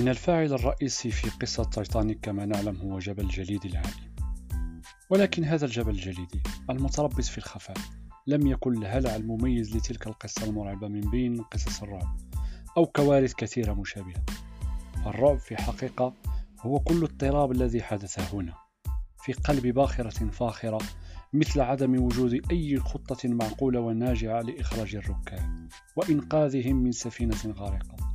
إن الفاعل الرئيسي في قصة تايتانيك كما نعلم هو جبل جليدي العالي. ولكن هذا الجبل الجليدي المتربص في الخفاء لم يكن الهلع المميز لتلك القصة المرعبة من بين قصص الرعب أو كوارث كثيرة مشابهة. الرعب في حقيقة هو كل اضطراب الذي حدث هنا في قلب باخرة فاخرة مثل عدم وجود أي خطة معقولة وناجعة لإخراج الركاب وإنقاذهم من سفينة غارقة.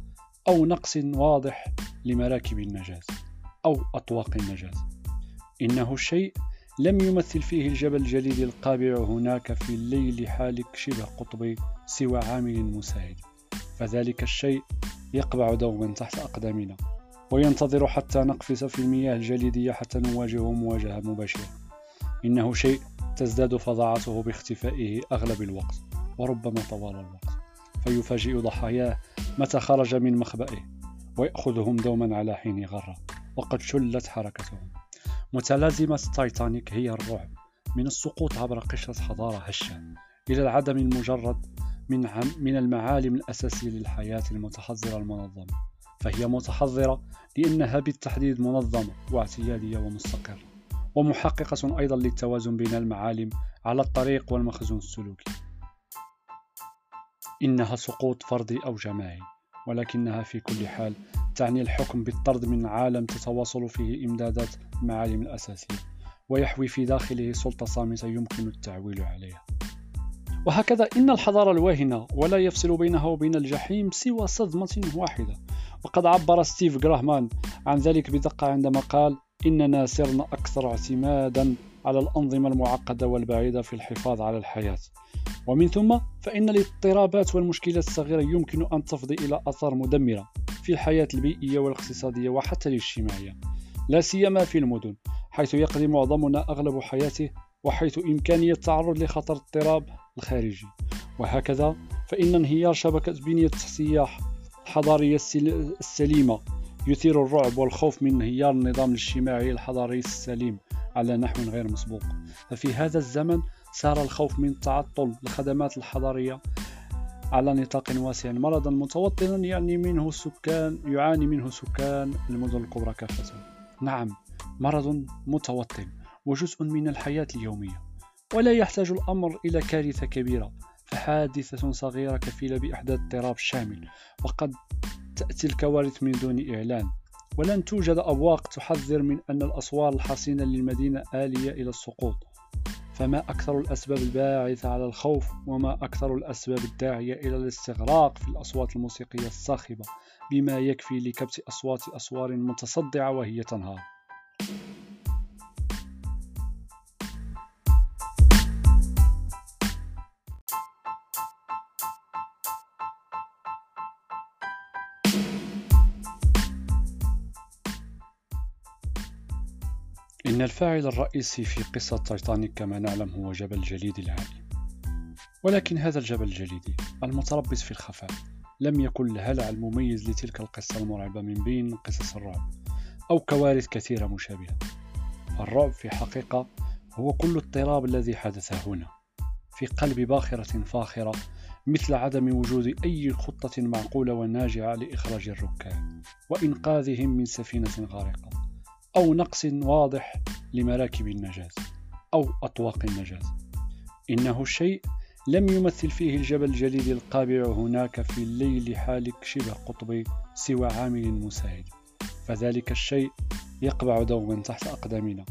أو نقص واضح لمراكب النجاة أو أطواق النجاة. إنه الشيء لم يمثل فيه الجبل الجليدي القابع هناك في الليل حالك شبه قطبي سوى عامل مساعد. فذلك الشيء يقبع دوما تحت أقدامنا وينتظر حتى نقفز في المياه الجليدية حتى نواجهه مواجهة مباشرة. إنه شيء تزداد فظاعته باختفائه أغلب الوقت وربما طوال الوقت. فيفاجئ ضحاياه متى خرج من مخبئه ويأخذهم دوما على حين غرة وقد شلت حركتهم. متلازمة تايتانيك هي الرعب من السقوط عبر قشرة حضارة هشة إلى العدم المجرد من, من المعالم الأساسية للحياة المتحضرة المنظمة. فهي متحضرة لأنها بالتحديد منظمة واعتيادية ومستقرة ومحققة أيضا للتوازن بين المعالم على الطريق والمخزون السلوكي. إنها سقوط فردي أو جماعي ولكنها في كل حال تعني الحكم بالطرد من عالم تتواصل فيه إمدادات المعالم الأساسية ويحوي في داخله سلطة صامتة يمكن التعويل عليها. وهكذا إن الحضارة الواهنة ولا يفصل بينها وبين الجحيم سوى صدمة واحدة. وقد عبر ستيف جراهمان عن ذلك بدقة عندما قال إننا صرنا أكثر اعتمادا على الأنظمة المعقدة والبعيدة في الحفاظ على الحياة ومن ثم فإن الاضطرابات والمشكلات الصغيرة يمكن أن تفضي إلى آثار مدمرة في الحياة البيئية والاقتصادية وحتى الاجتماعية لا سيما في المدن حيث يقضي معظمنا أغلب حياته وحيث إمكانية التعرض لخطر الاضطراب الخارجي. وهكذا فإن انهيار شبكة بنية التحتية الحضارية السليمة يثير الرعب والخوف من انهيار النظام الاجتماعي الحضاري السليم على نحو غير مسبوق. ففي هذا الزمن صار الخوف من تعطل الخدمات الحضارية على نطاق واسع. مرضا متوطنا يعني منه سكان يعاني منه سكان المدن الكبرى كافة. نعم مرض متوطن وجزء من الحياة اليومية ولا يحتاج الأمر إلى كارثة كبيرة. فحادثة صغيرة كفيلة بإحداث اضطراب شامل وقد تأتي الكوارث من دون إعلان. ولن توجد أبواق تحذر من أن الأسوار الحصينة للمدينة آلية إلى السقوط. فما أكثر الأسباب الباعثة على الخوف وما أكثر الأسباب الداعية إلى الاستغراق في الأصوات الموسيقية الصاخبة بما يكفي لكبت أصوات أسوار متصدعة وهي تنهار. إن الفاعل الرئيسي في قصة تايتانيك كما نعلم هو جبل جليدي العالي. ولكن هذا الجبل الجليدي المتربص في الخفاء لم يكن الهلع المميز لتلك القصة المرعبة من بين قصص الرعب أو كوارث كثيرة مشابهة. الرعب في حقيقة هو كل اضطراب الذي حدث هنا. في قلب باخرة فاخرة مثل عدم وجود أي خطة معقولة وناجعة لإخراج الركاب وإنقاذهم من سفينة غارقة. أو نقص واضح لمراكب النجاة أو أطواق النجاة. إنه الشيء لم يمثل فيه الجبل الجليدي القابع هناك في الليل حالك شبه قطبي سوى عامل مساعد. فذلك الشيء يقبع دوما تحت أقدامنا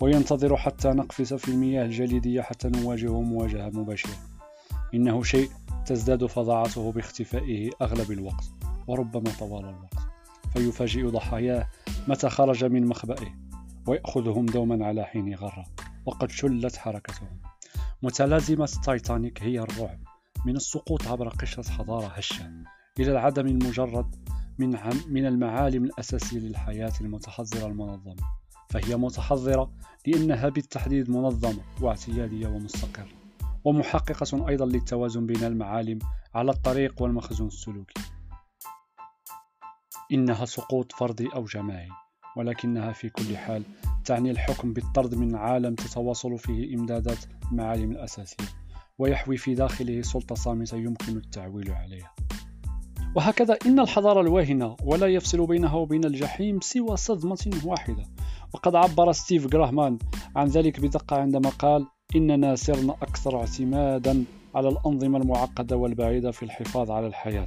وينتظر حتى نقفز في المياه الجليدية حتى نواجهه مواجهة مباشرة. إنه شيء تزداد فظاعته باختفائه أغلب الوقت وربما طوال الوقت. فيفاجئ ضحاياه متى خرج من مخبئه ويأخذهم دوما على حين غرة. وقد شلت حركتهم. متلازمة تايتانيك هي الرعب من السقوط عبر قشرة حضارة هشة إلى العدم المجرد من, من المعالم الأساسية للحياة المتحضرة المنظمة. فهي متحضرة لأنها بالتحديد منظمة واعتيادية ومستقرة ومحققة أيضا للتوازن بين المعالم على الطريق والمخزون السلوكي. إنها سقوط فردي أو جماعي ولكنها في كل حال تعني الحكم بالطرد من عالم تتواصل فيه إمدادات المعالم الأساسية ويحوي في داخله سلطة صامتة يمكن التعويل عليها. وهكذا إن الحضارة الواهنة ولا يفصل بينها وبين الجحيم سوى صدمة واحدة. وقد عبر ستيف جراهمان عن ذلك بدقة عندما قال إننا صرنا أكثر اعتمادا على الأنظمة المعقدة والبعيدة في الحفاظ على الحياة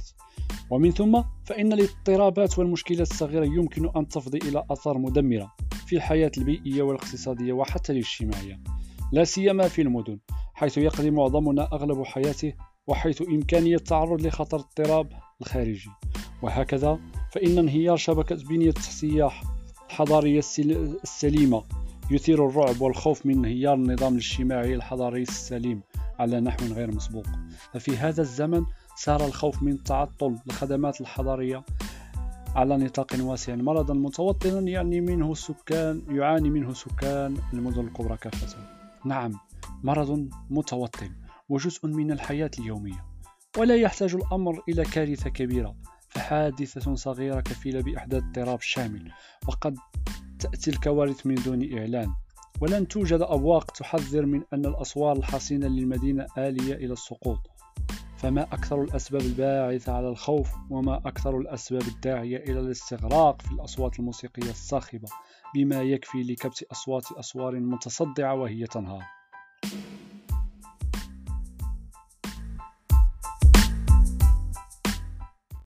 ومن ثم فإن الاضطرابات والمشكلات الصغيرة يمكن أن تفضي إلى آثار مدمرة في الحياة البيئية والاقتصادية وحتى الاجتماعية لا سيما في المدن حيث يقضي معظمنا أغلب حياته وحيث إمكانية التعرض لخطر الاضطراب الخارجي. وهكذا فإن انهيار شبكة بنية التحتية الحضارية السليمة يثير الرعب والخوف من انهيار النظام الاجتماعي الحضاري السليم على نحو غير مسبوق. ففي هذا الزمن صار الخوف من تعطل الخدمات الحضارية على نطاق واسع. مرضا متوطنا يعني منه سكان يعاني منه سكان المدن الكبرى كافة. نعم مرض متوطن وجزء من الحياة اليومية. ولا يحتاج الأمر إلى كارثة كبيرة. فحادثة صغيرة كفيلة بإحداث اضطراب شامل. وقد تأتي الكوارث من دون إعلان. ولن توجد أبواق تحذر من أن الأسوار الحصينة للمدينة آلية إلى السقوط. فما أكثر الأسباب الباعثة على الخوف وما أكثر الأسباب الداعية إلى الاستغراق في الأصوات الموسيقية الصاخبة بما يكفي لكبت أصوات أسوار متصدعة وهي تنهار.